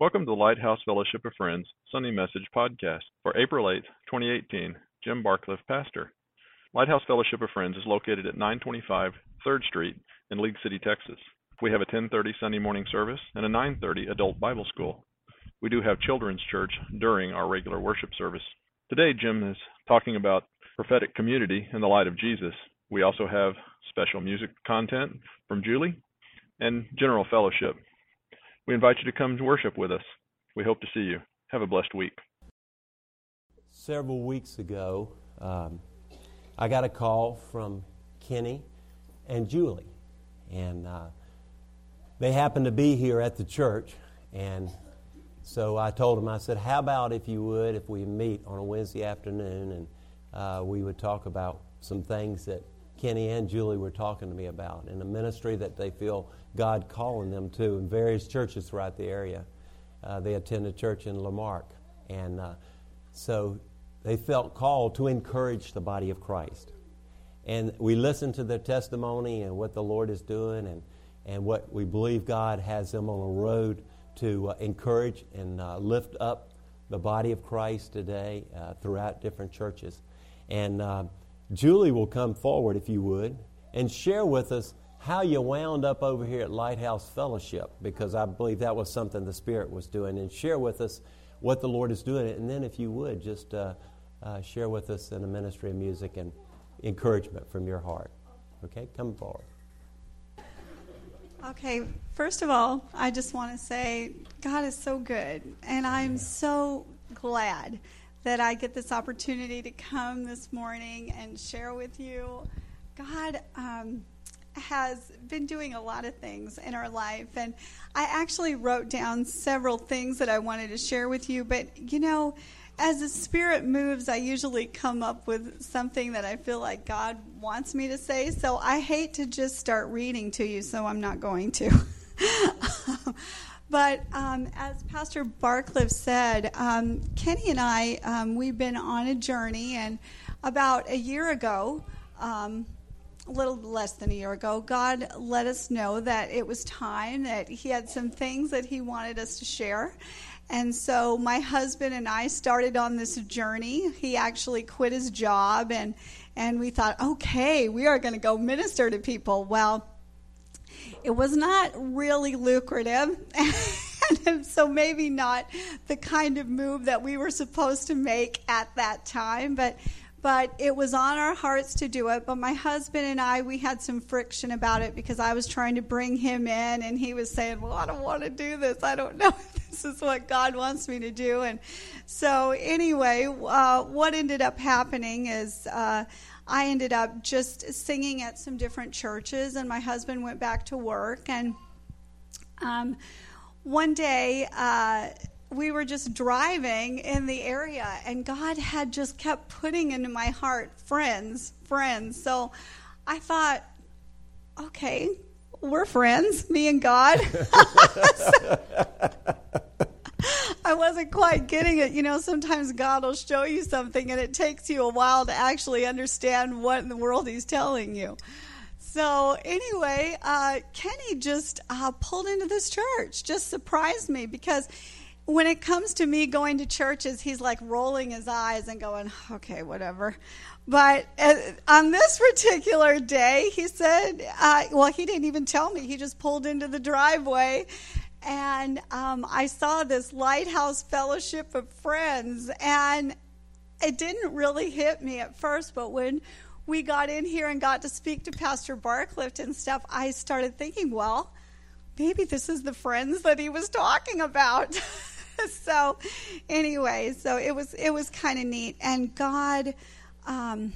Welcome to the Lighthouse Fellowship of Friends Sunday Message Podcast for April 8, 2018. Jim Barcliff, Pastor. Lighthouse Fellowship of Friends is located at 925 3rd Street in League City, Texas. We have a 10:30 Sunday morning service and a 9:30 adult Bible school. We do have children's church during our regular worship service. Today Jim is talking about prophetic community in the light of Jesus. We also have special music content from Julie and general fellowship. We invite you to come worship with us. We hope to see you. Have a blessed week. Several weeks ago, um, I got a call from Kenny and Julie, and uh, they happened to be here at the church. And so I told them, I said, "How about if you would, if we meet on a Wednesday afternoon, and uh, we would talk about some things that Kenny and Julie were talking to me about in a ministry that they feel God calling them to in various churches throughout the area. Uh, they attend a church in La Marque, and uh, so they felt called to encourage the body of Christ. And we listened to their testimony and what the Lord is doing, and, and what we believe God has them on a road to uh, encourage and uh, lift up the body of Christ today uh, throughout different churches. And uh, Julie will come forward, if you would, and share with us how you wound up over here at Lighthouse Fellowship, because I believe that was something the Spirit was doing, and share with us what the Lord is doing. And then, if you would, just uh, uh, share with us in a ministry of music and encouragement from your heart. Okay, come forward. Okay, first of all, I just want to say God is so good, and I'm so glad that I get this opportunity to come this morning and share with you. God um, has been doing a lot of things in our life, and I actually wrote down several things that I wanted to share with you. But you know, as the Spirit moves, I usually come up with something that I feel like God wants me to say. So I hate to just start reading to you, so I'm not going to. But um, as Pastor Barcliff said, um, Kenny and I, um, we've been on a journey, and about a year ago, um, a little less than a year ago, God let us know that it was time, that He had some things that He wanted us to share. And so my husband and I started on this journey. He actually quit his job, and, and we thought, okay, we are going to go minister to people. Well, it was not really lucrative. and so maybe not the kind of move that we were supposed to make at that time, but but it was on our hearts to do it. But my husband and I, we had some friction about it because I was trying to bring him in, and he was saying, "Well, I don't want to do this. I don't know if this is what God wants me to do." And so, anyway, uh, what ended up happening is. Uh, I ended up just singing at some different churches, and my husband went back to work. And um, one day, uh, we were just driving in the area, and God had just kept putting into my heart friends, friends. So I thought, okay, we're friends, me and God. I wasn't quite getting it. You know, sometimes God will show you something and it takes you a while to actually understand what in the world He's telling you. So, anyway, uh, Kenny just uh, pulled into this church, just surprised me because when it comes to me going to churches, he's like rolling his eyes and going, okay, whatever. But uh, on this particular day, he said, uh, well, he didn't even tell me. He just pulled into the driveway and um, I saw this Lighthouse Fellowship of Friends, and it didn't really hit me at first, but when we got in here and got to speak to Pastor Barclift and stuff, I started thinking, well, maybe this is the friends that he was talking about. so, anyway, so it was it was kind of neat, and God, um,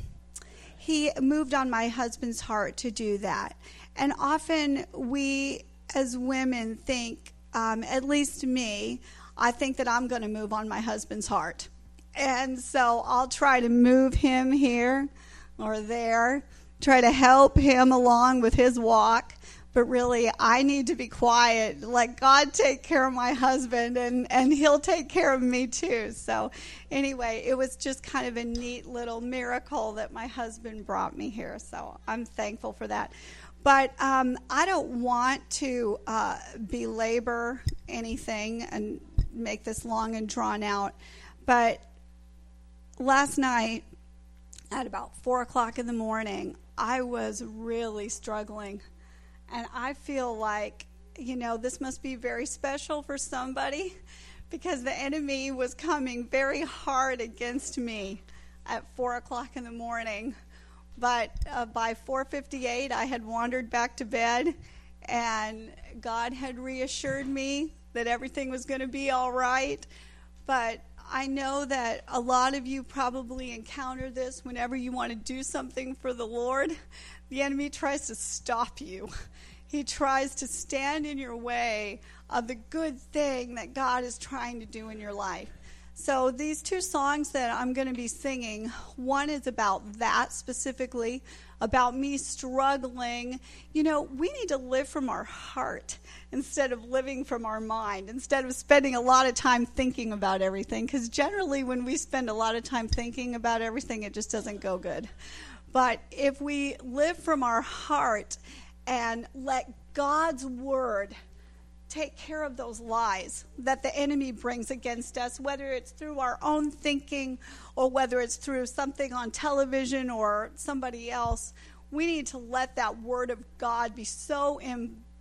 He moved on my husband's heart to do that, and often we as women think um, at least me, I think that I'm going to move on my husband's heart. And so I'll try to move him here or there, try to help him along with his walk. But really, I need to be quiet. Let God take care of my husband, and, and he'll take care of me too. So, anyway, it was just kind of a neat little miracle that my husband brought me here. So, I'm thankful for that. But um, I don't want to uh, belabor anything and make this long and drawn out. But last night, at about four o'clock in the morning, I was really struggling. And I feel like, you know, this must be very special for somebody because the enemy was coming very hard against me at four o'clock in the morning. But uh, by 4:58, I had wandered back to bed, and God had reassured me that everything was going to be all right. But I know that a lot of you probably encounter this whenever you want to do something for the Lord. The enemy tries to stop you. He tries to stand in your way of the good thing that God is trying to do in your life. So, these two songs that I'm going to be singing, one is about that specifically, about me struggling. You know, we need to live from our heart instead of living from our mind, instead of spending a lot of time thinking about everything. Because generally, when we spend a lot of time thinking about everything, it just doesn't go good. But if we live from our heart and let God's word take care of those lies that the enemy brings against us, whether it's through our own thinking or whether it's through something on television or somebody else. We need to let that word of God be so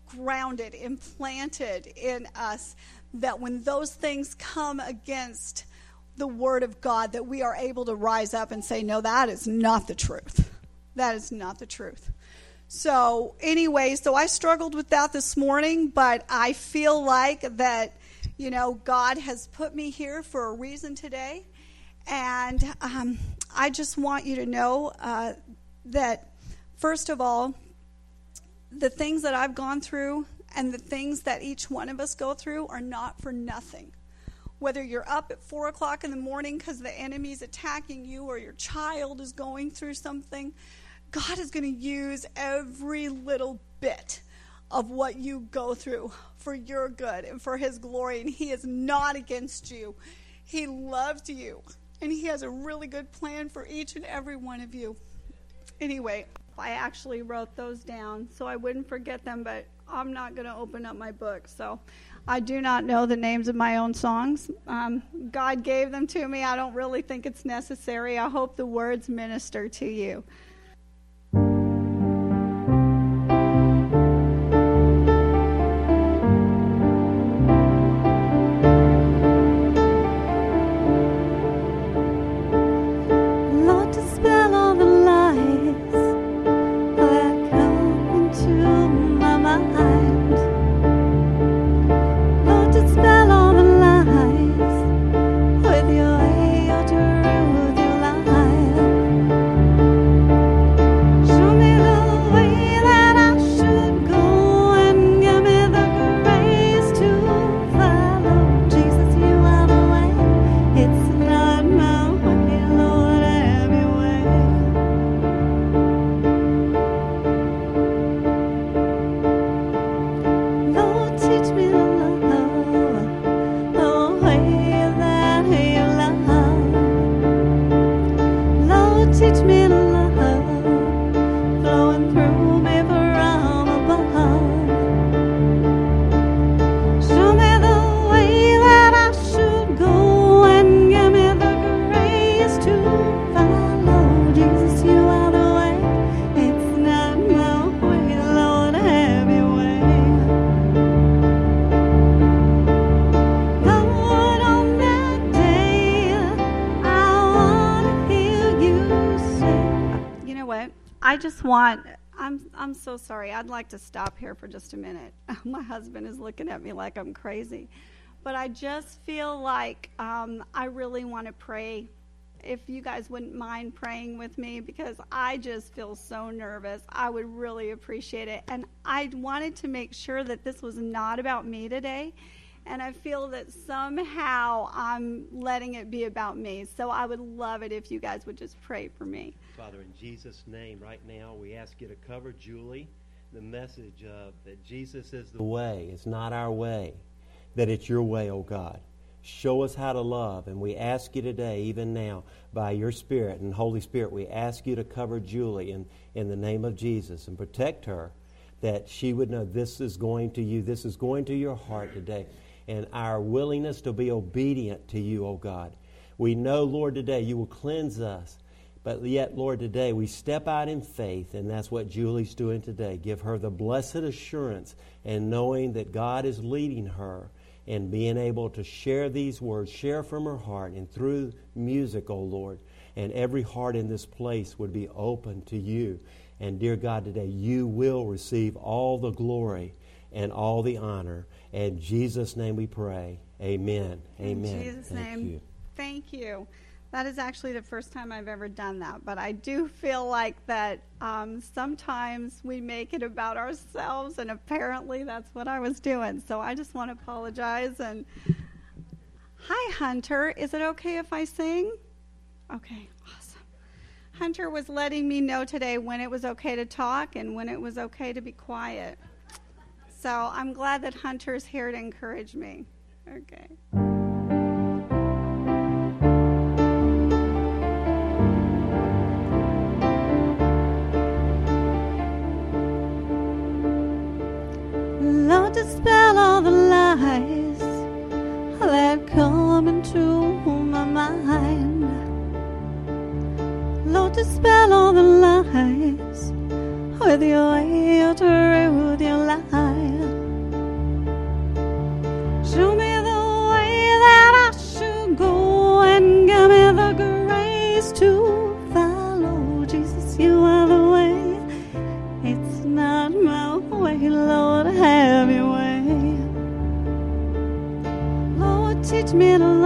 grounded, implanted in us that when those things come against the word of God, that we are able to rise up and say, No, that is not the truth. That is not the truth. So, anyway, so I struggled with that this morning, but I feel like that, you know, God has put me here for a reason today. And um, I just want you to know uh, that, first of all, the things that I've gone through and the things that each one of us go through are not for nothing. Whether you're up at four o'clock in the morning because the enemy's attacking you or your child is going through something, God is going to use every little bit of what you go through for your good and for His glory. And He is not against you, He loves you. And He has a really good plan for each and every one of you. Anyway, I actually wrote those down so I wouldn't forget them, but I'm not going to open up my book. So I do not know the names of my own songs. Um, God gave them to me. I don't really think it's necessary. I hope the words minister to you. So sorry. I'd like to stop here for just a minute. My husband is looking at me like I'm crazy, but I just feel like um, I really want to pray. If you guys wouldn't mind praying with me, because I just feel so nervous, I would really appreciate it. And I wanted to make sure that this was not about me today and I feel that somehow I'm letting it be about me. So I would love it if you guys would just pray for me. Father, in Jesus' name, right now, we ask you to cover Julie. The message of that Jesus is the way, it's not our way, that it's your way, oh God. Show us how to love, and we ask you today, even now, by your Spirit and Holy Spirit, we ask you to cover Julie in, in the name of Jesus and protect her, that she would know this is going to you, this is going to your heart today and our willingness to be obedient to you, O God. We know, Lord, today you will cleanse us. But yet, Lord, today we step out in faith, and that's what Julie's doing today. Give her the blessed assurance and knowing that God is leading her and being able to share these words, share from her heart, and through music, O Lord. And every heart in this place would be open to you. And dear God, today you will receive all the glory and all the honor. In Jesus' name we pray. Amen. Amen. In Jesus' Thank name. You. Thank you. That is actually the first time I've ever done that, but I do feel like that um, sometimes we make it about ourselves, and apparently that's what I was doing. So I just want to apologize. And hi, Hunter. Is it okay if I sing? Okay, awesome. Hunter was letting me know today when it was okay to talk and when it was okay to be quiet. So I'm glad that Hunter's here to encourage me. Okay. Love dispel all the lies that come into my mind. Lord, dispel all the lies with your way, truth, your light. Lord,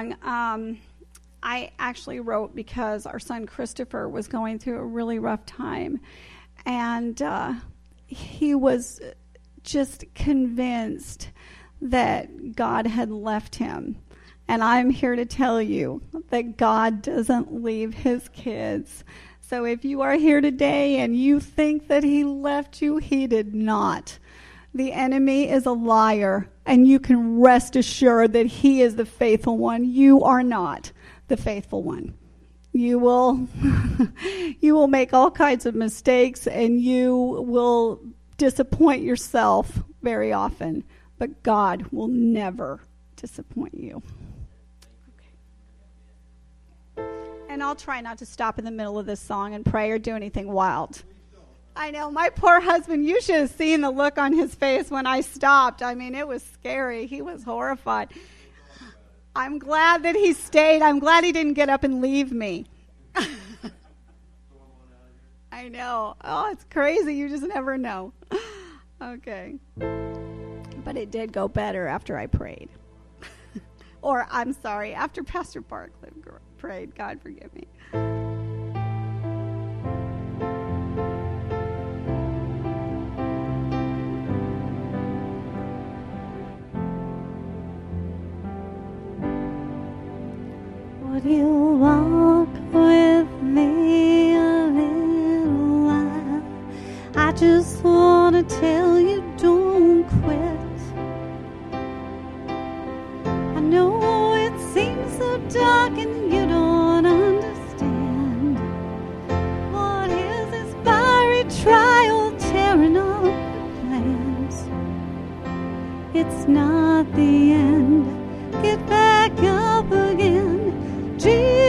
song, um, I actually wrote because our son Christopher was going through a really rough time. And uh, he was just convinced that God had left him. And I'm here to tell you that God doesn't leave his kids. So if you are here today and you think that he left you, he did not. The enemy is a liar, and you can rest assured that he is the faithful one. You are not the faithful one. You will you will make all kinds of mistakes and you will disappoint yourself very often, but God will never disappoint you. And I'll try not to stop in the middle of this song and pray or do anything wild. I know. My poor husband, you should have seen the look on his face when I stopped. I mean, it was scary. He was horrified. I'm glad that he stayed. I'm glad he didn't get up and leave me. I know. Oh, it's crazy. You just never know. okay. But it did go better after I prayed. or, I'm sorry, after Pastor Barclay prayed. God forgive me. You walk with me a little while? I just want to tell you don't quit. I know it seems so dark and you don't understand. What is this fiery trial tearing up the plans? It's not the end. Get back up again. Jesus.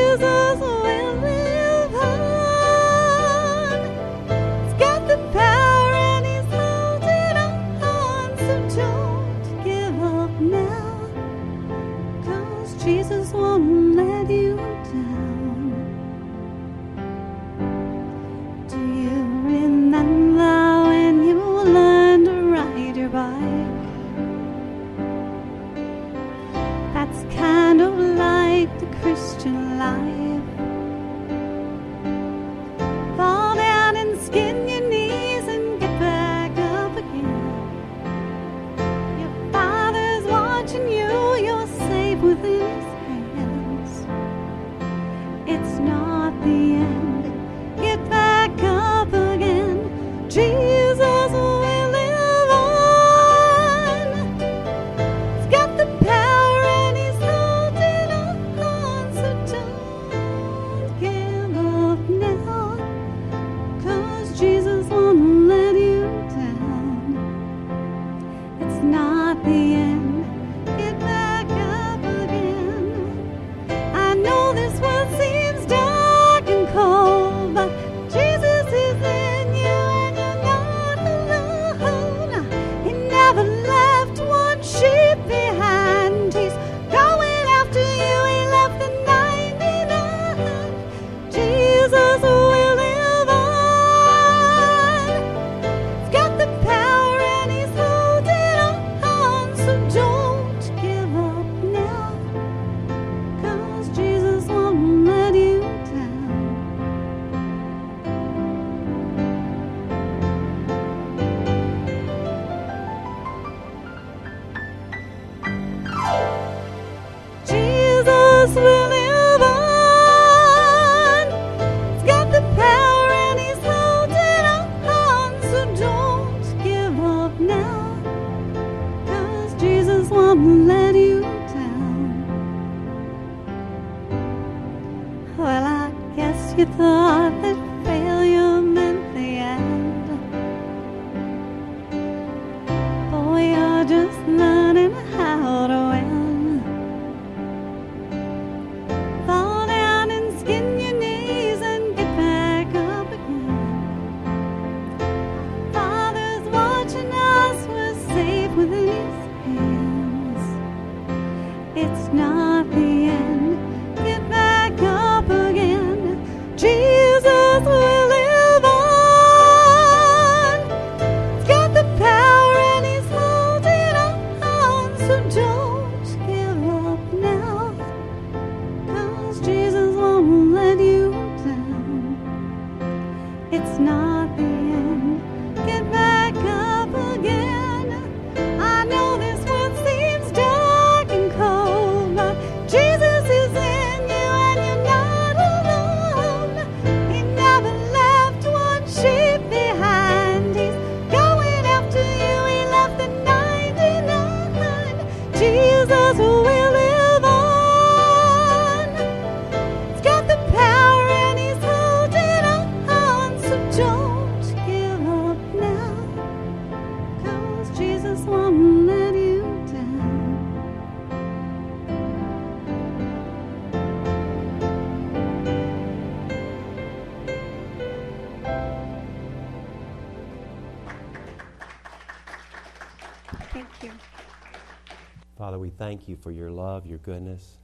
Goodness.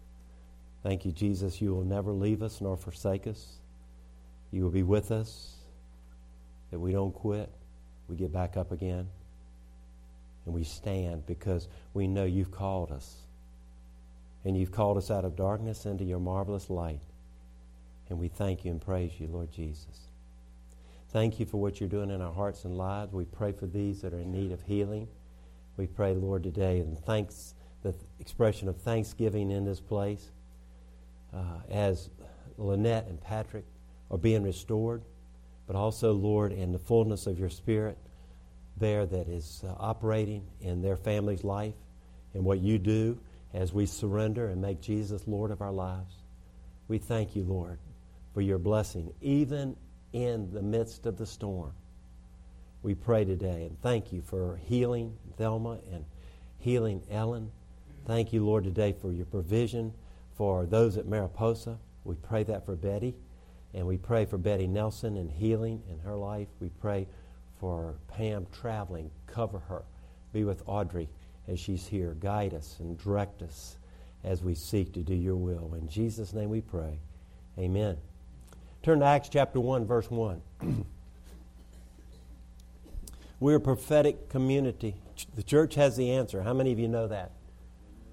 Thank you, Jesus. You will never leave us nor forsake us. You will be with us, that we don't quit. We get back up again. And we stand because we know you've called us. And you've called us out of darkness into your marvelous light. And we thank you and praise you, Lord Jesus. Thank you for what you're doing in our hearts and lives. We pray for these that are in need of healing. We pray, Lord, today, and thanks, the expression of thanksgiving in this place uh, as Lynette and Patrick are being restored, but also, Lord, in the fullness of your Spirit there that is uh, operating in their family's life and what you do as we surrender and make Jesus Lord of our lives. We thank you, Lord, for your blessing, even in the midst of the storm. We pray today and thank you for healing Thelma and healing Ellen. Thank you, Lord, today for your provision for those at Mariposa. We pray that for Betty. And we pray for Betty Nelson and healing in her life. We pray for Pam traveling. Cover her. Be with Audrey as she's here. Guide us and direct us as we seek to do your will. In Jesus' name we pray. Amen. Turn to Acts chapter 1, verse 1. We're a prophetic community. The church has the answer. How many of you know that?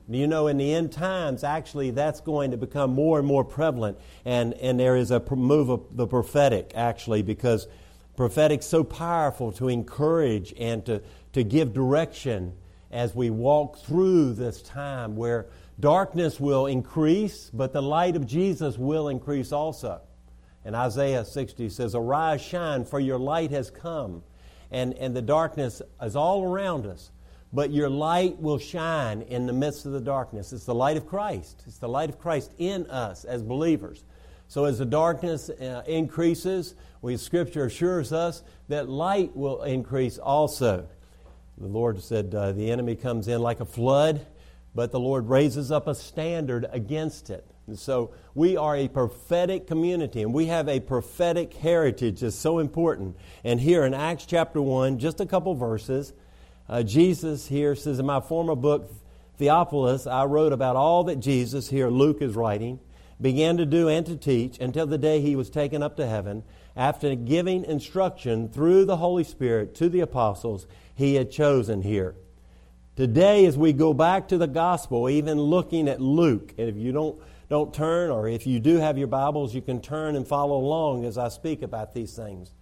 You know in the end times, actually, that's going to become more and more prevalent, and, and there is a move of the prophetic, actually, because prophetic's so powerful to encourage and to, to give direction as we walk through this time where darkness will increase, but the light of Jesus will increase also. And Isaiah 60 says, Arise, shine, for your light has come. And, and the darkness is all around us but your light will shine in the midst of the darkness. It's the light of Christ. It's the light of Christ in us as believers. So as the darkness uh, increases, we Scripture assures us that light will increase also. The Lord said uh, the enemy comes in like a flood, but the Lord raises up a standard against it. And so we are a prophetic community, and we have a prophetic heritage that's so important. And here in Acts chapter 1, just a couple verses, uh, Jesus here says, In my former book, Theophilus, I wrote about all that Jesus, here Luke is writing, began to do and to teach until the day he was taken up to heaven, after giving instruction through the Holy Spirit to the apostles he had chosen here. Today, as we go back to the gospel, even looking at Luke, and if you don't, don't turn, or if you do have your Bibles, you can turn and follow along as I speak about these things.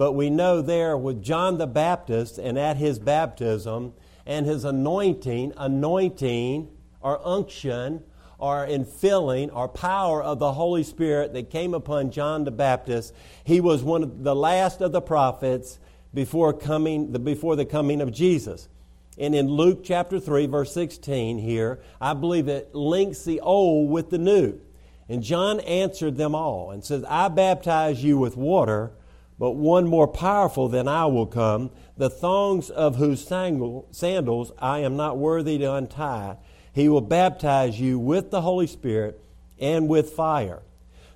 But we know there with John the Baptist and at his baptism and his anointing, anointing or unction or infilling or power of the Holy Spirit that came upon John the Baptist, he was one of the last of the prophets before coming before the coming of Jesus. And in Luke chapter 3 verse 16 here, I believe it links the old with the new. And John answered them all and says, "I baptize you with water, but one more powerful than I will come, the thongs of whose sandals I am not worthy to untie. He will baptize you with the Holy Spirit and with fire.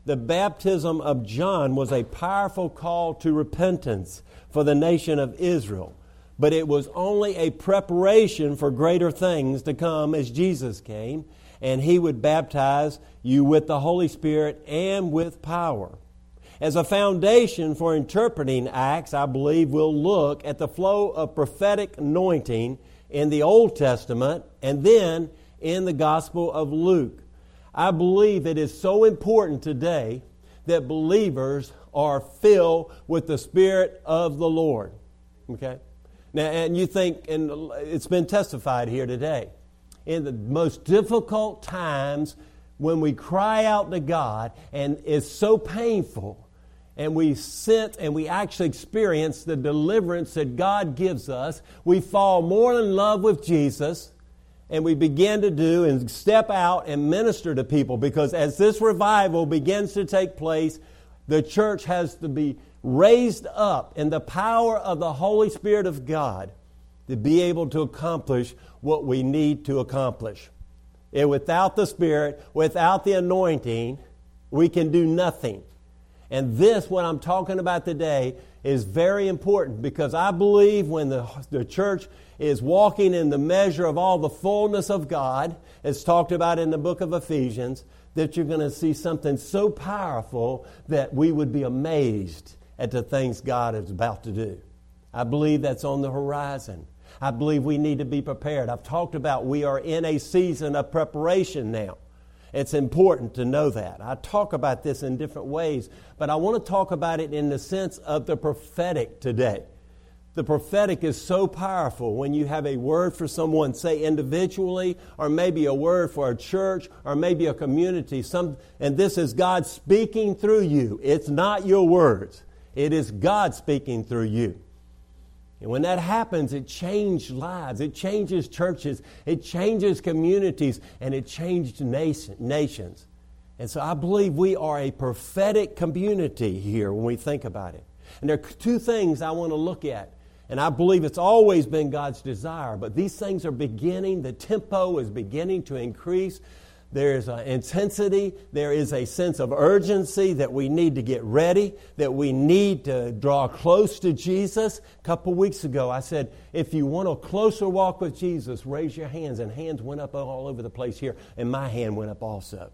The baptism of John was a powerful call to repentance for the nation of Israel, but it was only a preparation for greater things to come as Jesus came, and he would baptize you with the Holy Spirit and with power. As a foundation for interpreting Acts, I believe we'll look at the flow of prophetic anointing in the Old Testament and then in the Gospel of Luke. I believe it is so important today that believers are filled with the Spirit of the Lord. Okay? Now, and you think, and it's been testified here today, in the most difficult times when we cry out to God and it's so painful, and we sit and we actually experience the deliverance that God gives us, we fall more in love with Jesus and we begin to do and step out and minister to people because as this revival begins to take place, the church has to be raised up in the power of the Holy Spirit of God to be able to accomplish what we need to accomplish. And without the Spirit, without the anointing, we can do nothing. And this, what I'm talking about today, is very important because I believe when the, the church is walking in the measure of all the fullness of God, as talked about in the book of Ephesians, that you're going to see something so powerful that we would be amazed at the things God is about to do. I believe that's on the horizon. I believe we need to be prepared. I've talked about we are in a season of preparation now. It's important to know that. I talk about this in different ways, but I want to talk about it in the sense of the prophetic today. The prophetic is so powerful when you have a word for someone, say individually, or maybe a word for a church, or maybe a community. Some, and this is God speaking through you. It's not your words, it is God speaking through you. And when that happens, it changes lives, it changes churches, it changes communities, and it changes nations. And so I believe we are a prophetic community here when we think about it. And there are two things I want to look at. And I believe it's always been God's desire, but these things are beginning, the tempo is beginning to increase. There's an intensity. There is a sense of urgency that we need to get ready, that we need to draw close to Jesus. A couple weeks ago, I said, if you want a closer walk with Jesus, raise your hands. And hands went up all over the place here, and my hand went up also.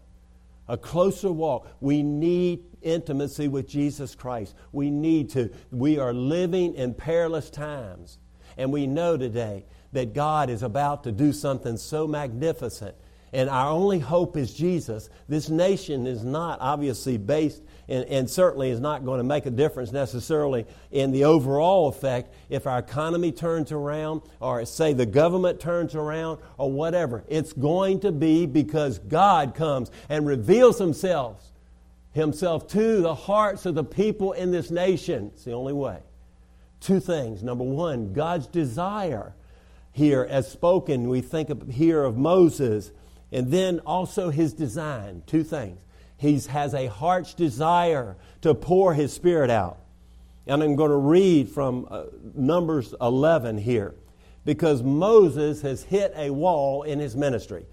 A closer walk. We need intimacy with Jesus Christ. We need to. We are living in perilous times. And we know today that God is about to do something so magnificent and our only hope is Jesus. This nation is not obviously based and, and, certainly is not going to make a difference necessarily in the overall effect if our economy turns around or say the government turns around or whatever. It's going to be because God comes and reveals himself himself to the hearts of the people in this nation. It's the only way. Two things. Number one, God's desire here as spoken, we think of, here of Moses and then also his design. Two things. He has a heart's desire to pour his spirit out. And I'm going to read from uh, Numbers 11 here because Moses has hit a wall in his ministry.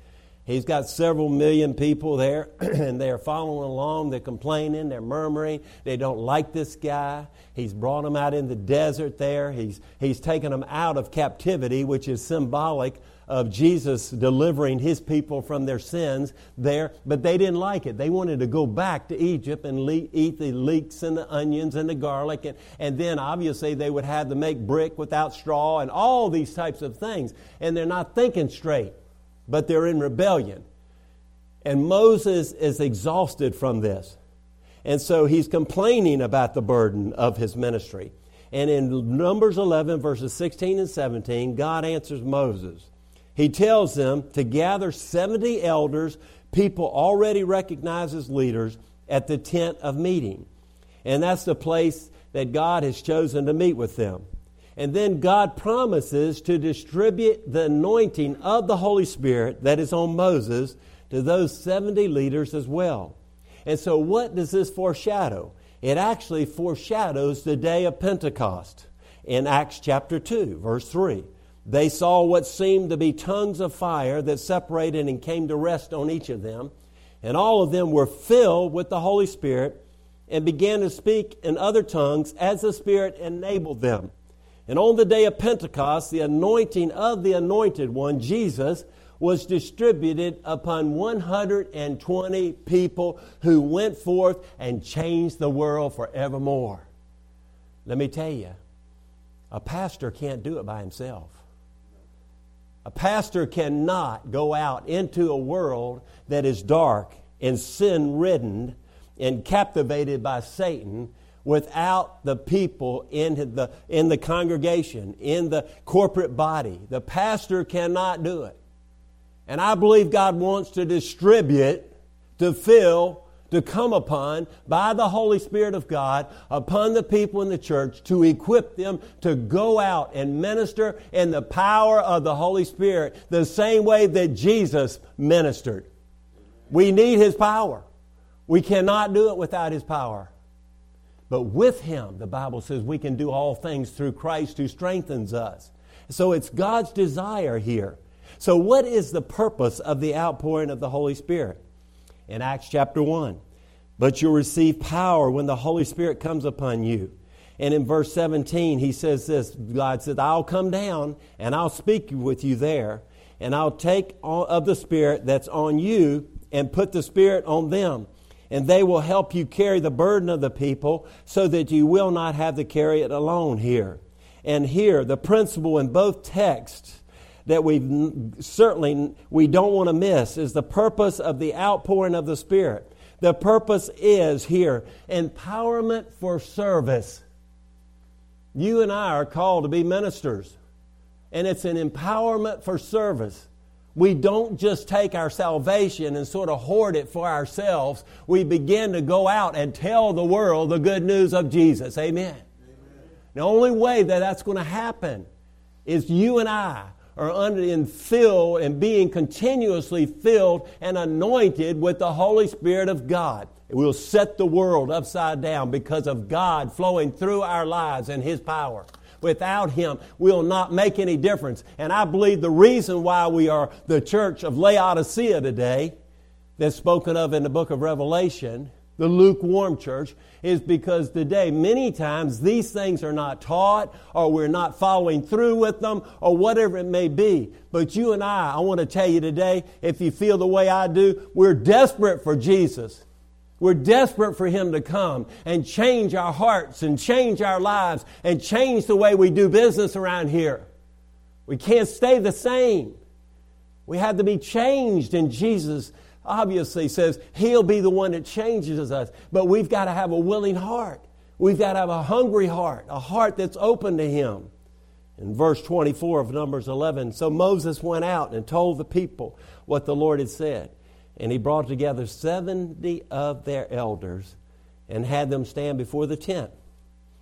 He's got several million people there, and they're following along. They're complaining, they're murmuring. They don't like this guy. He's brought them out in the desert there. He's, he's taken them out of captivity, which is symbolic of Jesus delivering his people from their sins there, but they didn't like it. They wanted to go back to Egypt and le- eat the leeks and the onions and the garlic, and, and then obviously they would have to make brick without straw and all these types of things. And they're not thinking straight, but they're in rebellion. And Moses is exhausted from this. And so he's complaining about the burden of his ministry. And in Numbers 11, verses 16 and 17, God answers Moses he tells them to gather 70 elders, people already recognized as leaders, at the tent of meeting. And that's the place that God has chosen to meet with them. And then God promises to distribute the anointing of the Holy Spirit that is on Moses to those 70 leaders as well. And so, what does this foreshadow? It actually foreshadows the day of Pentecost in Acts chapter 2, verse 3. They saw what seemed to be tongues of fire that separated and came to rest on each of them. And all of them were filled with the Holy Spirit and began to speak in other tongues as the Spirit enabled them. And on the day of Pentecost, the anointing of the anointed one, Jesus, was distributed upon 120 people who went forth and changed the world forevermore. Let me tell you, a pastor can't do it by himself. A pastor cannot go out into a world that is dark and sin ridden and captivated by Satan without the people in the, in the congregation, in the corporate body. The pastor cannot do it. And I believe God wants to distribute, to fill, to come upon by the Holy Spirit of God upon the people in the church to equip them to go out and minister in the power of the Holy Spirit the same way that Jesus ministered. We need His power. We cannot do it without His power. But with Him, the Bible says we can do all things through Christ who strengthens us. So it's God's desire here. So, what is the purpose of the outpouring of the Holy Spirit? In Acts chapter 1. But you'll receive power when the Holy Spirit comes upon you. And in verse 17, he says this God says, I'll come down and I'll speak with you there, and I'll take of the Spirit that's on you and put the Spirit on them. And they will help you carry the burden of the people so that you will not have to carry it alone here. And here, the principle in both texts that we certainly we don't want to miss is the purpose of the outpouring of the Spirit. The purpose is here empowerment for service. You and I are called to be ministers, and it's an empowerment for service. We don't just take our salvation and sort of hoard it for ourselves. We begin to go out and tell the world the good news of Jesus. Amen. Amen. The only way that that's going to happen is you and I are under filled and being continuously filled and anointed with the Holy Spirit of God. It will set the world upside down because of God flowing through our lives and His power. Without Him, we'll not make any difference. And I believe the reason why we are the church of Laodicea today, that's spoken of in the book of Revelation, the lukewarm church, is because today, many times, these things are not taught, or we're not following through with them, or whatever it may be. But you and I, I want to tell you today, if you feel the way I do, we're desperate for Jesus. We're desperate for Him to come and change our hearts and change our lives and change the way we do business around here. We can't stay the same. We have to be changed in Jesus obviously says He'll be the one that changes us. But we've got to have a willing heart. We've got to have a hungry heart, a heart that's open to Him. In verse 24 of Numbers 11, so Moses went out and told the people what the Lord had said. And he brought together 70 of their elders and had them stand before the tent.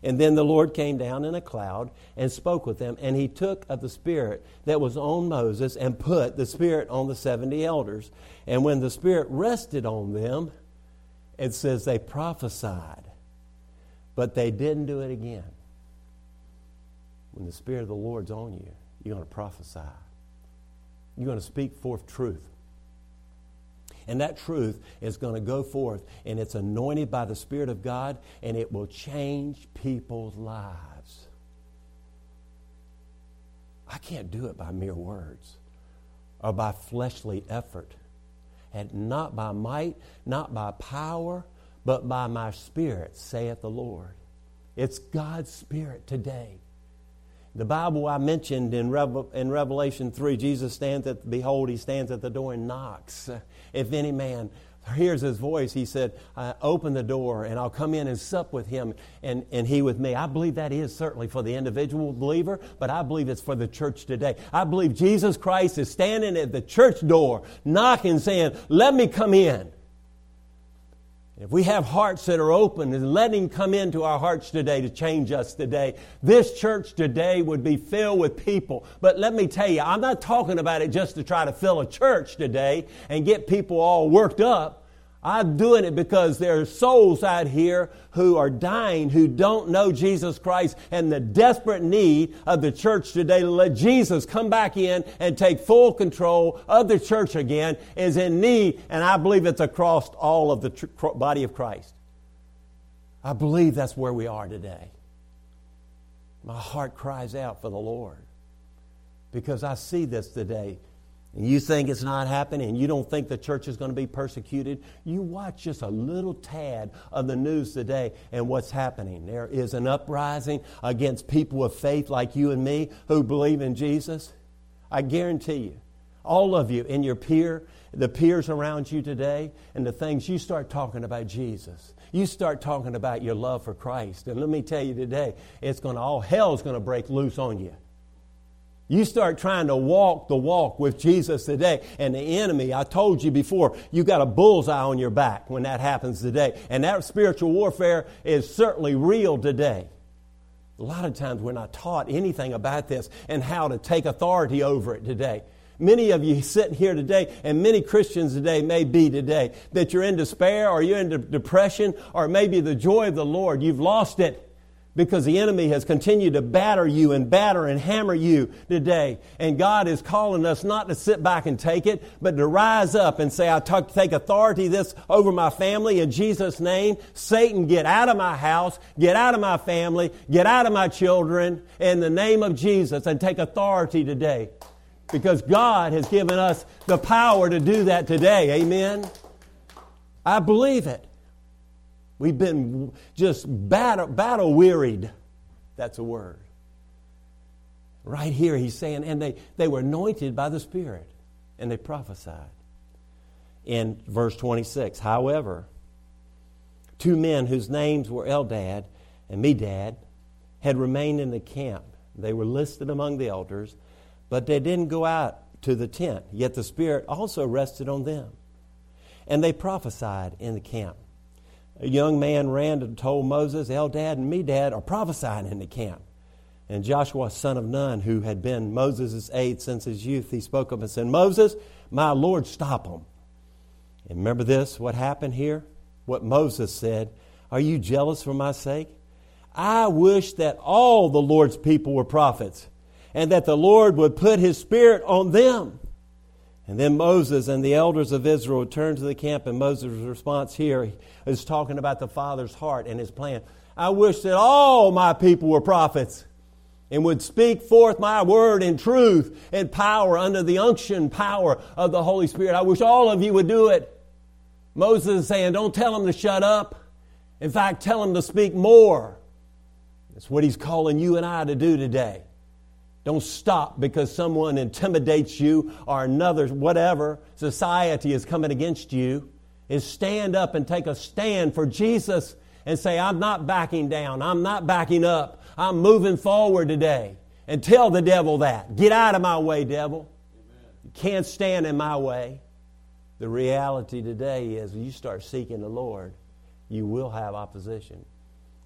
And then the Lord came down in a cloud and spoke with them. And he took of the Spirit that was on Moses and put the Spirit on the 70 elders. And when the Spirit rested on them, it says they prophesied. But they didn't do it again. When the Spirit of the Lord's on you, you're going to prophesy. You're going to speak forth truth. And that truth is going to go forth, and it's anointed by the Spirit of God, and it will change people's lives. I can't do it by mere words or by fleshly effort, and not by might, not by power, but by my Spirit, saith the Lord. It's God's Spirit today the Bible I mentioned in, Revel- in Revelation 3, Jesus stands at, behold, he stands at the door and knocks. If any man hears his voice, he said, Open the door and I'll come in and sup with him and, and he with me. I believe that is certainly for the individual believer, but I believe it's for the church today. I believe Jesus Christ is standing at the church door, knocking, saying, Let me come in. If we have hearts that are open and letting Him come into our hearts today to change us today, this church today would be filled with people. But let me tell you, I'm not talking about it just to try to fill a church today and get people all worked up. I'm doing it because there are souls out here who are dying who don't know Jesus Christ and the desperate need of the church today to let Jesus come back in and take full control of the church again is in need, and I believe it's across all of the tr- body of Christ. I believe that's where we are today. My heart cries out for the Lord because I see this today and you think it's not happening and you don't think the church is going to be persecuted, you watch just a little tad of the news today and what's happening. There is an uprising against people of faith like you and me who believe in Jesus. I guarantee you, all of you in your peer, the peers around you today, and the things you start talking about Jesus. You start talking about your love for Christ. And let me tell you today, it's going to, all hell's going to break loose on you. You start trying to walk the walk with Jesus today, and the enemy, I told you before, you got a bullseye on your back when that happens today. And that spiritual warfare is certainly real today. A lot of times we're not taught anything about this and how to take authority over it today. Many of you sitting here today, and many Christians today may be today, that you're in despair or you're in depression or maybe the joy of the Lord. You've lost it because the enemy has continued to batter you and batter and hammer you today. And God is calling us not to sit back and take it, but to rise up and say, I take authority this over my family in Jesus' name. Satan, get out of my house, get out of my family, get out of my children in the name of Jesus and take authority today. Because God has given us the power to do that today. Amen. I believe it. We've been just battle, battle wearied. That's a word. Right here, he's saying, and they, they were anointed by the Spirit, and they prophesied. In verse 26, however, two men whose names were Eldad and Medad had remained in the camp. They were listed among the elders, but they didn't go out to the tent. Yet the Spirit also rested on them. And they prophesied in the camp a young man ran and told Moses, Eldad and Medad are prophesying in the camp. And Joshua, son of Nun, who had been Moses' aide since his youth, he spoke up and said, Moses, my Lord, stop them. And remember this, what happened here? What Moses said, Are you jealous for my sake? I wish that all the Lord's people were prophets, and that the Lord would put his spirit on them. And then Moses and the elders of Israel returned to the camp, and Moses' response here is talking about the Father's heart and his plan. I wish that all my people were prophets and would speak forth my word in truth and power under the unction power of the Holy Spirit. I wish all of you would do it. Moses is saying, don't tell them to shut up. In fact, tell them to speak more. That's what he's calling you and I to do today. Don't stop because someone intimidates you or another, whatever society is coming against you. Is stand up and take a stand for Jesus and say, I'm not backing down. I'm not backing up. I'm moving forward today. And tell the devil that. Get out of my way, devil. Amen. You can't stand in my way. The reality today is you start seeking the Lord, you will have opposition.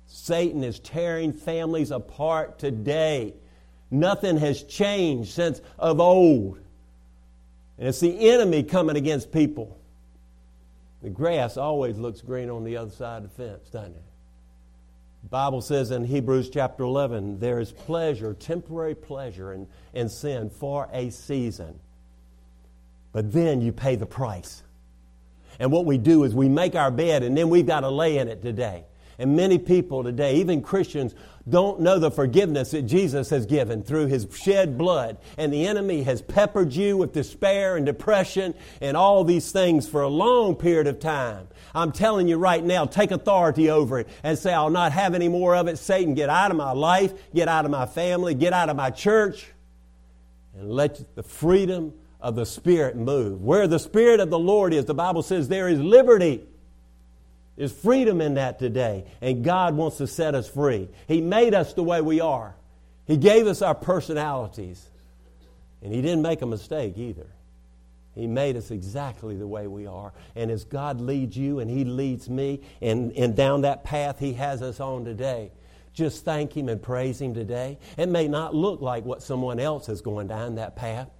Satan is tearing families apart today Nothing has changed since of old. And it's the enemy coming against people. The grass always looks green on the other side of the fence, doesn't it? The Bible says in Hebrews chapter 11, there is pleasure, temporary pleasure in, in sin for a season. But then you pay the price. And what we do is we make our bed and then we've got to lay in it today. And many people today, even Christians, don't know the forgiveness that Jesus has given through his shed blood. And the enemy has peppered you with despair and depression and all these things for a long period of time. I'm telling you right now, take authority over it and say, I'll not have any more of it. Satan, get out of my life, get out of my family, get out of my church, and let the freedom of the Spirit move. Where the Spirit of the Lord is, the Bible says there is liberty. There's freedom in that today, and God wants to set us free. He made us the way we are, He gave us our personalities, and He didn't make a mistake either. He made us exactly the way we are. And as God leads you and He leads me, and, and down that path He has us on today, just thank Him and praise Him today. It may not look like what someone else is going down that path,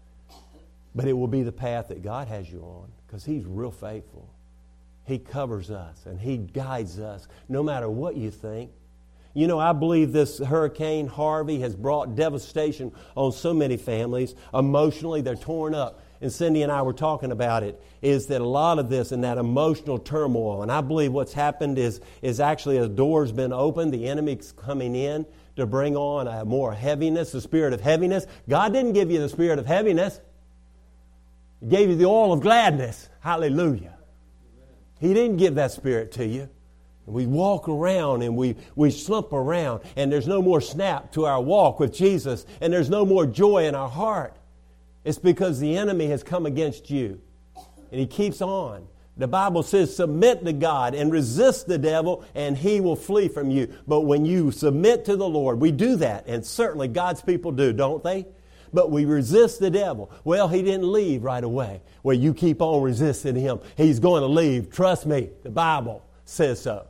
but it will be the path that God has you on because He's real faithful. He covers us and He guides us no matter what you think. You know, I believe this Hurricane Harvey has brought devastation on so many families. Emotionally, they're torn up. And Cindy and I were talking about it, is that a lot of this and that emotional turmoil. And I believe what's happened is, is actually a door's been opened, the enemy's coming in to bring on a more heaviness, the spirit of heaviness. God didn't give you the spirit of heaviness, He gave you the oil of gladness. Hallelujah. He didn't give that spirit to you. We walk around and we, we slump around, and there's no more snap to our walk with Jesus, and there's no more joy in our heart. It's because the enemy has come against you, and he keeps on. The Bible says, submit to God and resist the devil, and he will flee from you. But when you submit to the Lord, we do that, and certainly God's people do, don't they? But we resist the devil. Well, he didn't leave right away. Well, you keep on resisting him. He's going to leave. Trust me, the Bible says so.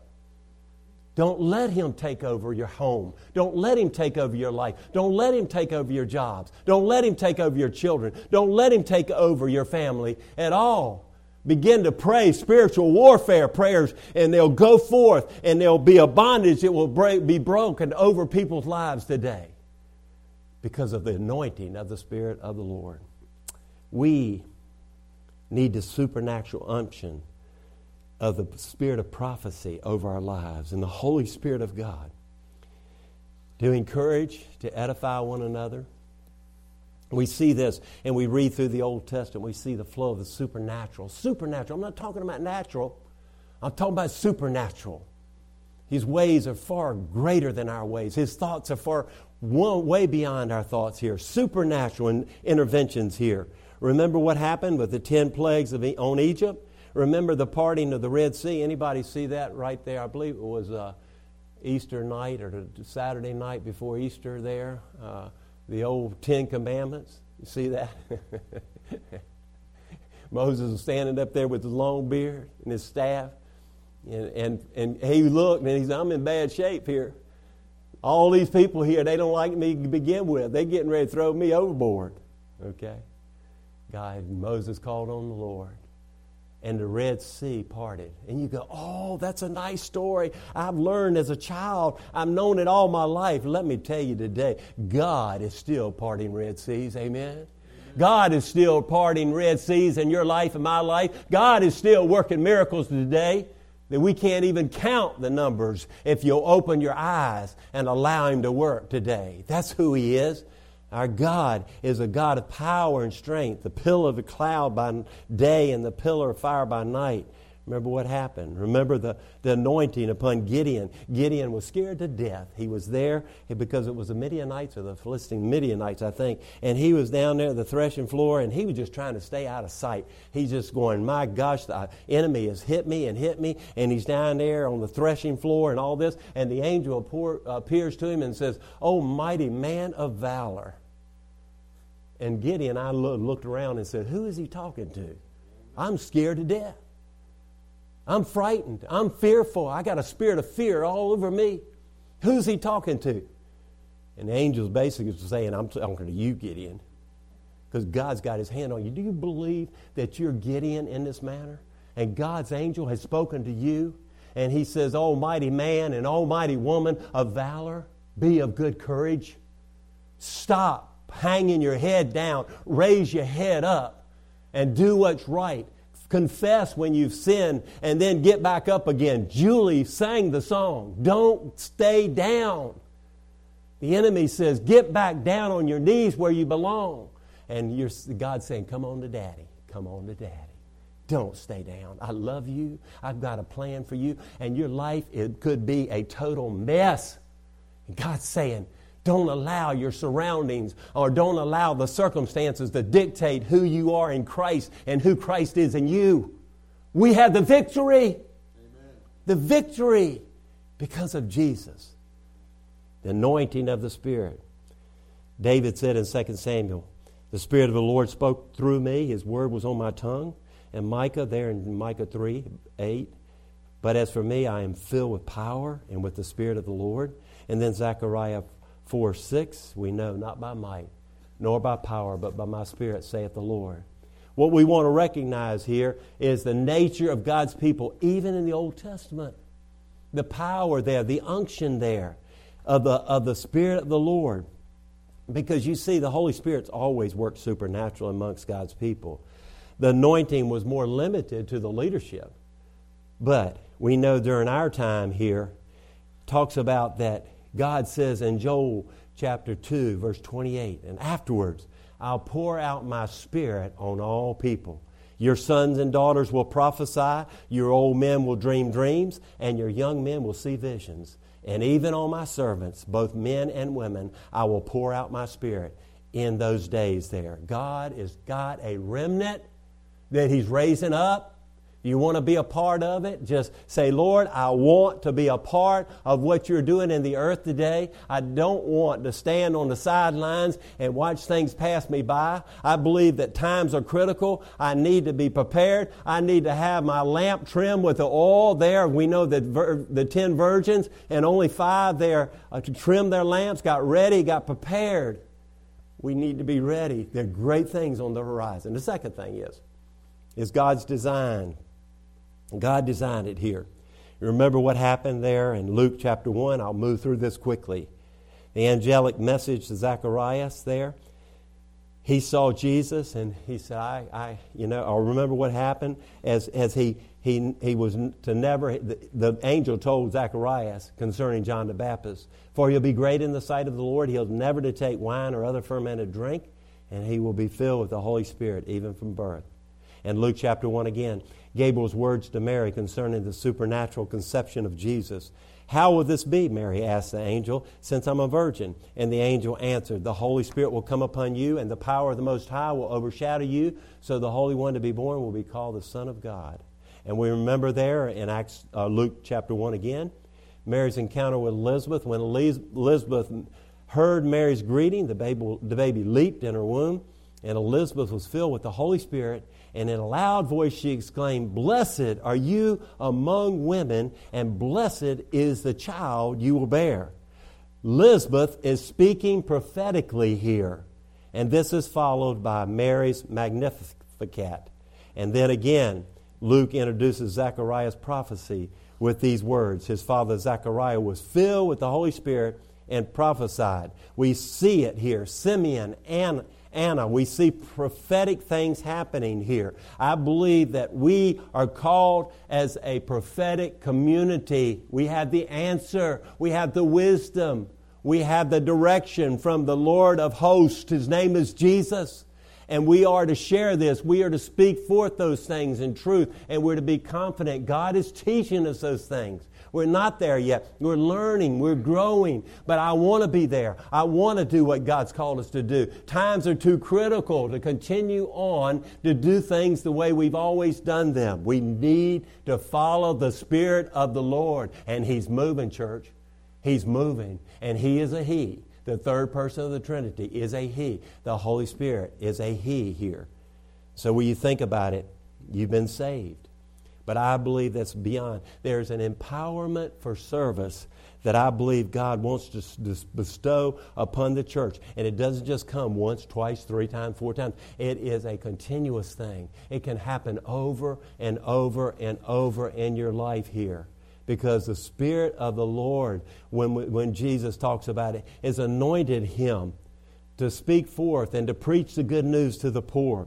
Don't let him take over your home. Don't let him take over your life. Don't let him take over your jobs. Don't let him take over your children. Don't let him take over your family at all. begin to pray spiritual warfare prayers, and they'll go forth, and there'll be a bondage that will break, be broken over people's lives today because of the anointing of the Spirit of the Lord. We need the supernatural unction of the Spirit of prophecy over our lives and the Holy Spirit of God to encourage, to edify one another. We see this and we read through the Old Testament, we see the flow of the supernatural. Supernatural. I'm not talking about natural, I'm talking about supernatural. His ways are far greater than our ways. His thoughts are far way beyond our thoughts here. Supernatural interventions here. Remember what happened with the ten plagues of, on Egypt? Remember the parting of the Red Sea? Anybody see that right there? I believe it was uh, Easter night or Saturday night before Easter there. Uh, the old Ten Commandments. You see that? Moses was standing up there with his long beard and his staff. And, and, and he looked and he said, I'm in bad shape here. All these people here, they don't like me to begin with. They're getting ready to throw me overboard. Okay? God, Moses called on the Lord and the Red Sea parted. And you go, oh, that's a nice story. I've learned as a child. I've known it all my life. Let me tell you today, God is still parting Red Seas. Amen. God is still parting Red Seas in your life and my life. God is still working miracles today that we can't even count the numbers if you'll open your eyes and allow Him to work today. That's who He is. Our God is a God of power and strength, the pillar of the cloud by day and the pillar of fire by night. Remember what happened. Remember the, the anointing upon Gideon. Gideon was scared to death. He was there because it was the Midianites or the Philistine Midianites, I think. And he was down there at the threshing floor and he was just trying to stay out of sight. He's just going, My gosh, the enemy has hit me and hit me. And he's down there on the threshing floor and all this. And the angel appears to him and says, Oh, mighty man of valor. And Gideon, I looked around and said, Who is he talking to? I'm scared to death. I'm frightened. I'm fearful. I got a spirit of fear all over me. Who's he talking to? And the angel's basically saying, I'm talking to you, Gideon, because God's got his hand on you. Do you believe that you're Gideon in this manner? And God's angel has spoken to you, and he says, Almighty man and almighty woman of valor, be of good courage. Stop hanging your head down. Raise your head up and do what's right. Confess when you've sinned and then get back up again. Julie sang the song, Don't Stay Down. The enemy says, Get back down on your knees where you belong. And you're, God's saying, Come on to daddy. Come on to daddy. Don't stay down. I love you. I've got a plan for you. And your life, it could be a total mess. And God's saying, don't allow your surroundings or don't allow the circumstances to dictate who you are in Christ and who Christ is in you. We have the victory. Amen. The victory because of Jesus. The anointing of the Spirit. David said in 2 Samuel, The Spirit of the Lord spoke through me, His word was on my tongue. And Micah, there in Micah 3 8, but as for me, I am filled with power and with the Spirit of the Lord. And then Zechariah 4 6, we know, not by might, nor by power, but by my Spirit, saith the Lord. What we want to recognize here is the nature of God's people, even in the Old Testament. The power there, the unction there of the, of the Spirit of the Lord. Because you see, the Holy Spirit's always worked supernatural amongst God's people. The anointing was more limited to the leadership. But we know during our time here, talks about that God says in Joel chapter 2, verse 28, and afterwards I'll pour out my spirit on all people. Your sons and daughters will prophesy, your old men will dream dreams, and your young men will see visions. And even on my servants, both men and women, I will pour out my spirit in those days there. God has got a remnant that He's raising up you want to be a part of it? Just say, Lord, I want to be a part of what you're doing in the earth today. I don't want to stand on the sidelines and watch things pass me by. I believe that times are critical. I need to be prepared. I need to have my lamp trimmed with the oil there. We know that vir- the ten virgins and only five there uh, to trim their lamps got ready, got prepared. We need to be ready. There are great things on the horizon. The second thing is, is God's design. God designed it here. You remember what happened there in Luke chapter 1? I'll move through this quickly. The angelic message to Zacharias there. He saw Jesus and he said, I, I you know, I remember what happened as, as he, he, he was to never, the, the angel told Zacharias concerning John the Baptist, For he'll be great in the sight of the Lord. He'll never to take wine or other fermented drink, and he will be filled with the Holy Spirit even from birth. And Luke chapter 1 again, Gabriel's words to Mary concerning the supernatural conception of Jesus. How will this be? Mary asked the angel, since I'm a virgin. And the angel answered, The Holy Spirit will come upon you, and the power of the Most High will overshadow you, so the Holy One to be born will be called the Son of God. And we remember there in Acts, uh, Luke chapter 1 again, Mary's encounter with Elizabeth. When Elizabeth heard Mary's greeting, the baby, the baby leaped in her womb, and Elizabeth was filled with the Holy Spirit and in a loud voice she exclaimed, Blessed are you among women, and blessed is the child you will bear. Elizabeth is speaking prophetically here. And this is followed by Mary's Magnificat. And then again, Luke introduces Zechariah's prophecy with these words. His father Zechariah was filled with the Holy Spirit and prophesied. We see it here. Simeon and Anna, we see prophetic things happening here. I believe that we are called as a prophetic community. We have the answer, we have the wisdom, we have the direction from the Lord of hosts. His name is Jesus. And we are to share this. We are to speak forth those things in truth. And we're to be confident God is teaching us those things. We're not there yet. We're learning, we're growing, but I want to be there. I want to do what God's called us to do. Times are too critical to continue on to do things the way we've always done them. We need to follow the Spirit of the Lord, and He's moving, church. He's moving, and He is a He. The third person of the Trinity is a He. The Holy Spirit is a He here. So when you think about it, you've been saved. But I believe that's beyond. There's an empowerment for service that I believe God wants to bestow upon the church. And it doesn't just come once, twice, three times, four times. It is a continuous thing. It can happen over and over and over in your life here. Because the Spirit of the Lord, when, when Jesus talks about it, is anointed him to speak forth and to preach the good news to the poor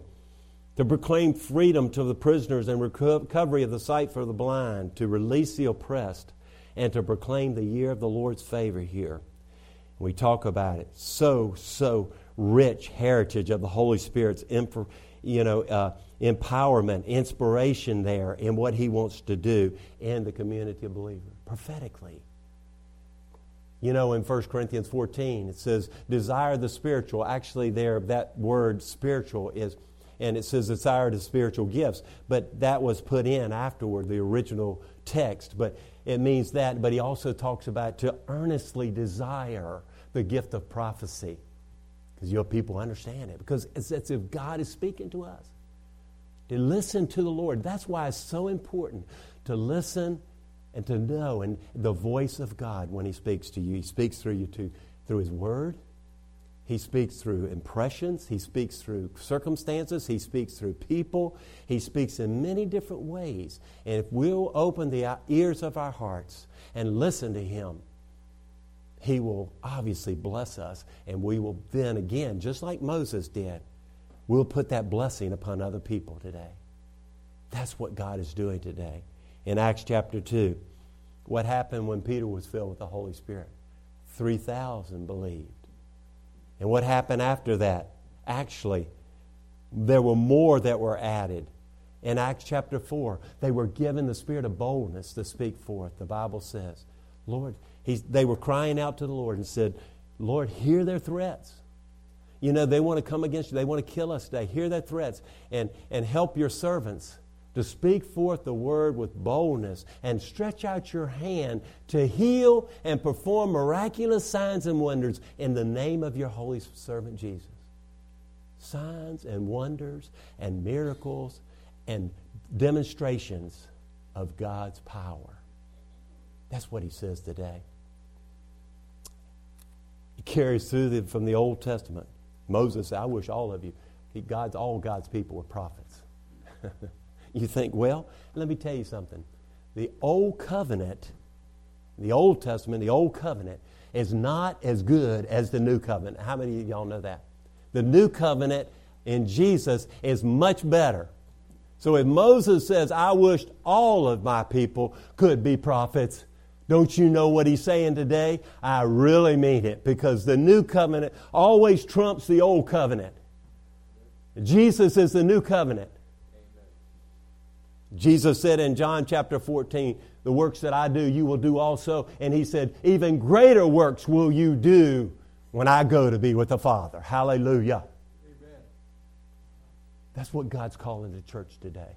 to proclaim freedom to the prisoners and recovery of the sight for the blind, to release the oppressed, and to proclaim the year of the Lord's favor here. We talk about it. So, so rich heritage of the Holy Spirit's you know, uh, empowerment, inspiration there in what He wants to do in the community of believers, prophetically. You know, in 1 Corinthians 14, it says, desire the spiritual. Actually, there, that word spiritual is and it says desire to spiritual gifts, but that was put in afterward, the original text. But it means that, but he also talks about to earnestly desire the gift of prophecy. Because your people understand it. Because it's as if God is speaking to us. To listen to the Lord. That's why it's so important to listen and to know and the voice of God when He speaks to you. He speaks through you to, through His Word, he speaks through impressions, he speaks through circumstances, he speaks through people, he speaks in many different ways. And if we'll open the ears of our hearts and listen to him, he will obviously bless us, and we will then again, just like Moses did, we'll put that blessing upon other people today. That's what God is doing today. In Acts chapter 2, what happened when Peter was filled with the Holy Spirit? 3,000 believed. And what happened after that? Actually, there were more that were added. In Acts chapter 4, they were given the spirit of boldness to speak forth. The Bible says, Lord, they were crying out to the Lord and said, Lord, hear their threats. You know, they want to come against you. They want to kill us today. Hear their threats and, and help your servants to speak forth the word with boldness and stretch out your hand to heal and perform miraculous signs and wonders in the name of your holy servant Jesus. Signs and wonders and miracles and demonstrations of God's power. That's what he says today. He carries through the, from the Old Testament. Moses, I wish all of you, he, God's, all God's people were prophets. You think, well, let me tell you something. The Old Covenant, the Old Testament, the Old Covenant, is not as good as the New Covenant. How many of y'all know that? The New Covenant in Jesus is much better. So if Moses says, I wished all of my people could be prophets, don't you know what he's saying today? I really mean it because the new covenant always trumps the old covenant. Jesus is the new covenant. Jesus said in John chapter 14, The works that I do, you will do also. And he said, Even greater works will you do when I go to be with the Father. Hallelujah. Amen. That's what God's calling the church today.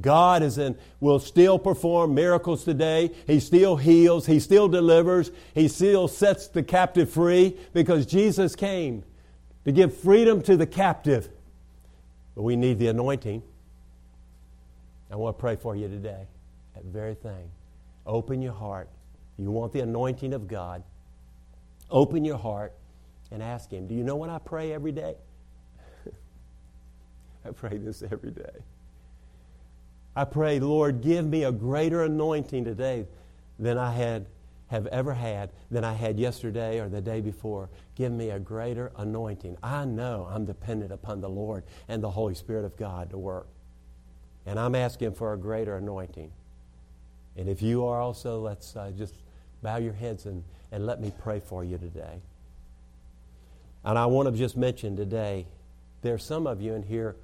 God is in, will still perform miracles today. He still heals. He still delivers. He still sets the captive free because Jesus came to give freedom to the captive. But we need the anointing. I want to pray for you today. That very thing. Open your heart. You want the anointing of God. Open your heart and ask Him. Do you know what I pray every day? I pray this every day. I pray, Lord, give me a greater anointing today than I had have ever had than I had yesterday or the day before. Give me a greater anointing. I know I'm dependent upon the Lord and the Holy Spirit of God to work. And I'm asking for a greater anointing. And if you are also, let's uh, just bow your heads and, and let me pray for you today. And I want to just mention today, there's some of you in here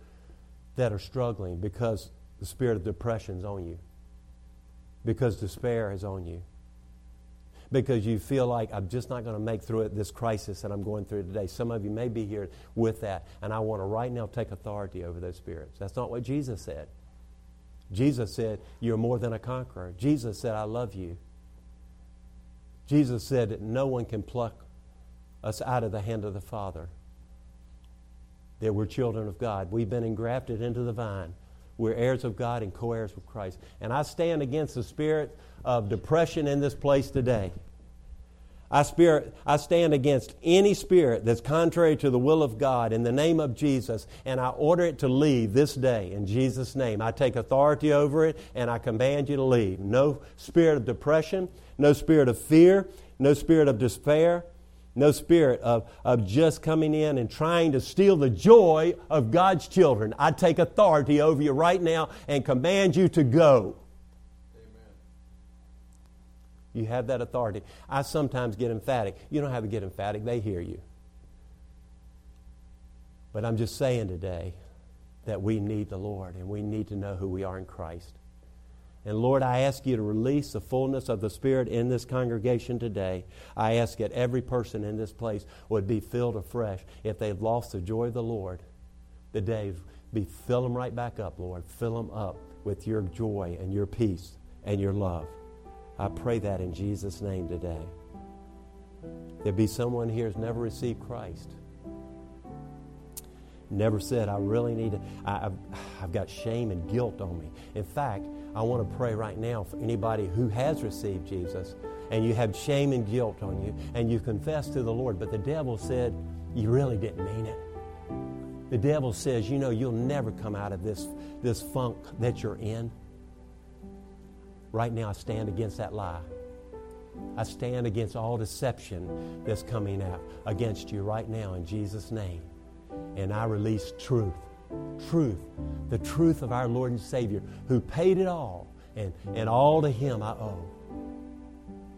that are struggling because the spirit of depression is on you. Because despair is on you. Because you feel like I'm just not going to make through it, this crisis that I'm going through today. Some of you may be here with that, and I want to right now take authority over those spirits. That's not what Jesus said. Jesus said, You're more than a conqueror. Jesus said, I love you. Jesus said no one can pluck us out of the hand of the Father. That we're children of God. We've been engrafted into the vine. We're heirs of God and co heirs with Christ. And I stand against the spirit of depression in this place today. I, spirit, I stand against any spirit that's contrary to the will of God in the name of Jesus, and I order it to leave this day in Jesus' name. I take authority over it, and I command you to leave. No spirit of depression, no spirit of fear, no spirit of despair, no spirit of, of just coming in and trying to steal the joy of God's children. I take authority over you right now and command you to go. You have that authority. I sometimes get emphatic. You don't have to get emphatic, they hear you. But I'm just saying today that we need the Lord and we need to know who we are in Christ. And Lord, I ask you to release the fullness of the Spirit in this congregation today. I ask that every person in this place would be filled afresh. If they've lost the joy of the Lord, the day be fill them right back up, Lord. Fill them up with your joy and your peace and your love. I pray that in Jesus' name today. There be someone here who's never received Christ. Never said, I really need to, I, have I've got shame and guilt on me. In fact, I want to pray right now for anybody who has received Jesus and you have shame and guilt on you and you confess to the Lord, but the devil said, You really didn't mean it. The devil says, You know, you'll never come out of this, this funk that you're in. Right now, I stand against that lie. I stand against all deception that's coming out against you right now in Jesus' name. And I release truth truth, the truth of our Lord and Savior, who paid it all, and, and all to Him I owe.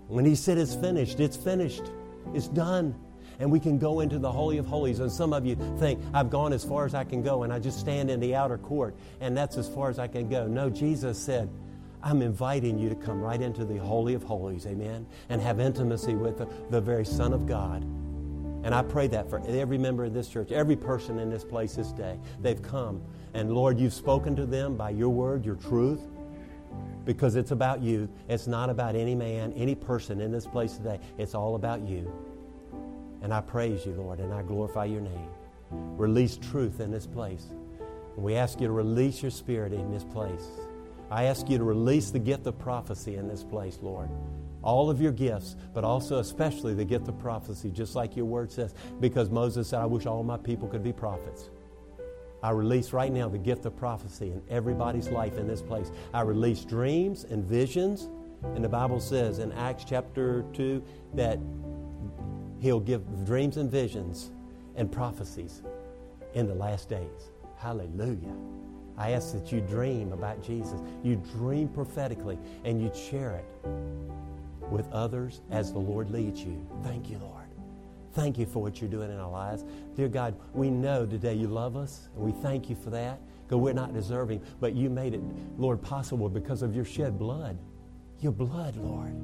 When He said it's finished, it's finished, it's done. And we can go into the Holy of Holies. And some of you think, I've gone as far as I can go, and I just stand in the outer court, and that's as far as I can go. No, Jesus said, I'm inviting you to come right into the Holy of Holies, amen, and have intimacy with the, the very Son of God. And I pray that for every member of this church, every person in this place this day. They've come. And Lord, you've spoken to them by your word, your truth, because it's about you. It's not about any man, any person in this place today. It's all about you. And I praise you, Lord, and I glorify your name. Release truth in this place. And we ask you to release your spirit in this place. I ask you to release the gift of prophecy in this place, Lord all of your gifts, but also especially the gift of prophecy, just like your word says. Because Moses said, I wish all my people could be prophets. I release right now the gift of prophecy in everybody's life in this place. I release dreams and visions. And the Bible says in Acts chapter 2 that He'll give dreams and visions and prophecies in the last days. Hallelujah. I ask that you dream about Jesus. You dream prophetically and you share it with others as the Lord leads you. Thank you, Lord. Thank you for what you're doing in our lives. Dear God, we know today you love us, and we thank you for that because we're not deserving, but you made it, Lord, possible because of your shed blood. Your blood, Lord.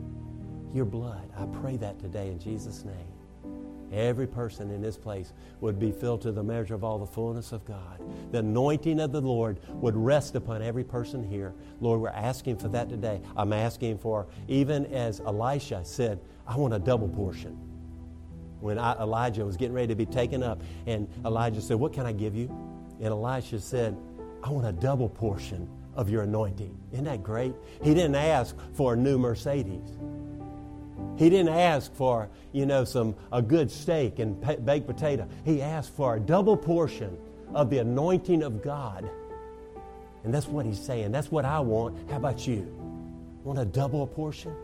Your blood. I pray that today in Jesus' name. Every person in this place would be filled to the measure of all the fullness of God. The anointing of the Lord would rest upon every person here. Lord, we're asking for that today. I'm asking for, even as Elisha said, I want a double portion. When I, Elijah was getting ready to be taken up, and Elijah said, What can I give you? And Elisha said, I want a double portion of your anointing. Isn't that great? He didn't ask for a new Mercedes. He didn't ask for, you know, some a good steak and baked potato. He asked for a double portion of the anointing of God. And that's what he's saying. That's what I want. How about you? Want a double portion?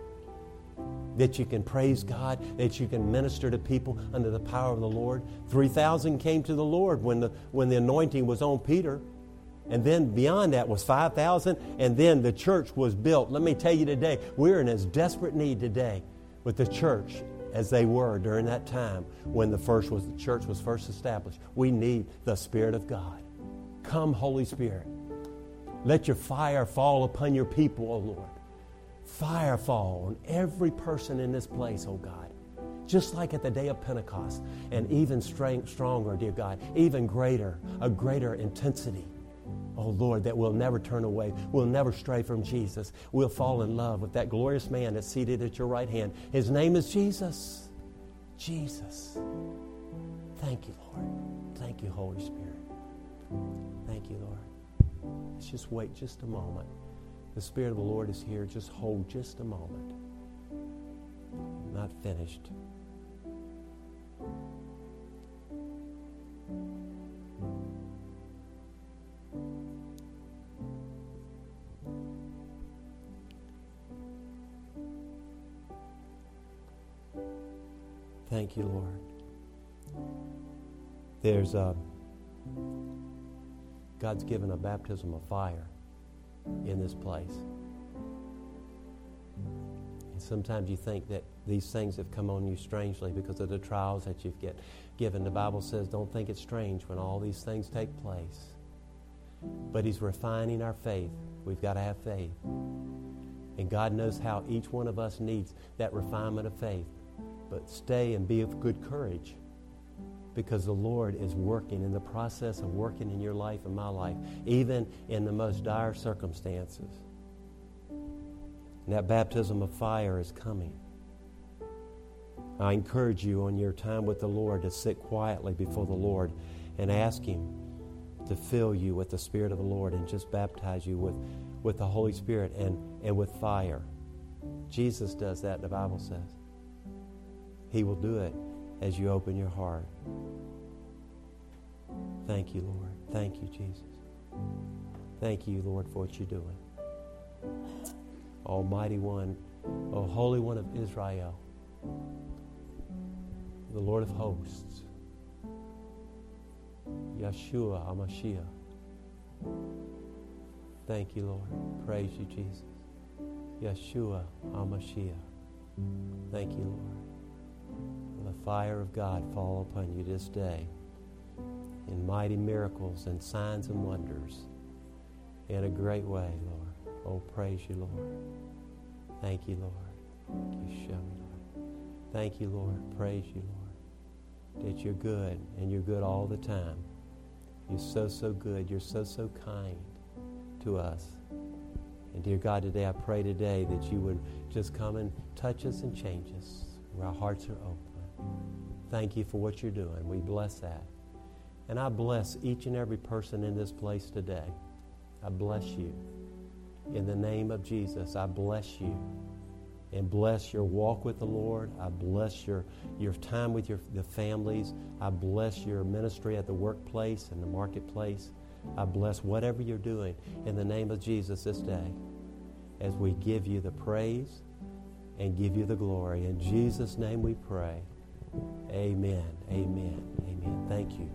That you can praise God, that you can minister to people under the power of the Lord. 3,000 came to the Lord when the, when the anointing was on Peter. And then beyond that was 5,000, and then the church was built. Let me tell you today, we're in as desperate need today with the church as they were during that time when the first was the church was first established. We need the Spirit of God. Come, Holy Spirit. Let your fire fall upon your people, O Lord. Fire fall on every person in this place, oh God. Just like at the day of Pentecost, and even strength, stronger, dear God, even greater, a greater intensity. Oh Lord, that we'll never turn away. We'll never stray from Jesus. We'll fall in love with that glorious man that's seated at your right hand. His name is Jesus. Jesus. Thank you, Lord. Thank you, Holy Spirit. Thank you, Lord. Let's just wait just a moment. The Spirit of the Lord is here. Just hold just a moment. Not finished. Thank you, Lord. There's a, God's given a baptism of fire in this place. And sometimes you think that these things have come on you strangely because of the trials that you've get given. The Bible says, don't think it's strange when all these things take place. But He's refining our faith. We've got to have faith. And God knows how each one of us needs that refinement of faith. But stay and be of good courage because the Lord is working in the process of working in your life and my life, even in the most dire circumstances. And that baptism of fire is coming. I encourage you on your time with the Lord to sit quietly before the Lord and ask Him to fill you with the Spirit of the Lord and just baptize you with, with the Holy Spirit and, and with fire. Jesus does that, the Bible says. He will do it as you open your heart. Thank you, Lord. Thank you, Jesus. Thank you, Lord, for what you're doing. Almighty One, O Holy One of Israel, the Lord of hosts, Yeshua HaMashiach. Thank you, Lord. Praise you, Jesus. Yeshua HaMashiach. Thank you, Lord the fire of God fall upon you this day in mighty miracles and signs and wonders in a great way, Lord. Oh, praise you, Lord. Thank you, Lord. Thank you, show me, Lord. Thank you, Lord. Praise you, Lord. That you're good and you're good all the time. You're so, so good. You're so, so kind to us. And dear God, today I pray today that you would just come and touch us and change us where our hearts are open. Thank you for what you're doing. We bless that. And I bless each and every person in this place today. I bless you. In the name of Jesus, I bless you. And bless your walk with the Lord. I bless your, your time with your the families. I bless your ministry at the workplace and the marketplace. I bless whatever you're doing in the name of Jesus this day as we give you the praise and give you the glory. In Jesus' name we pray. Amen. Amen. Amen. Thank you.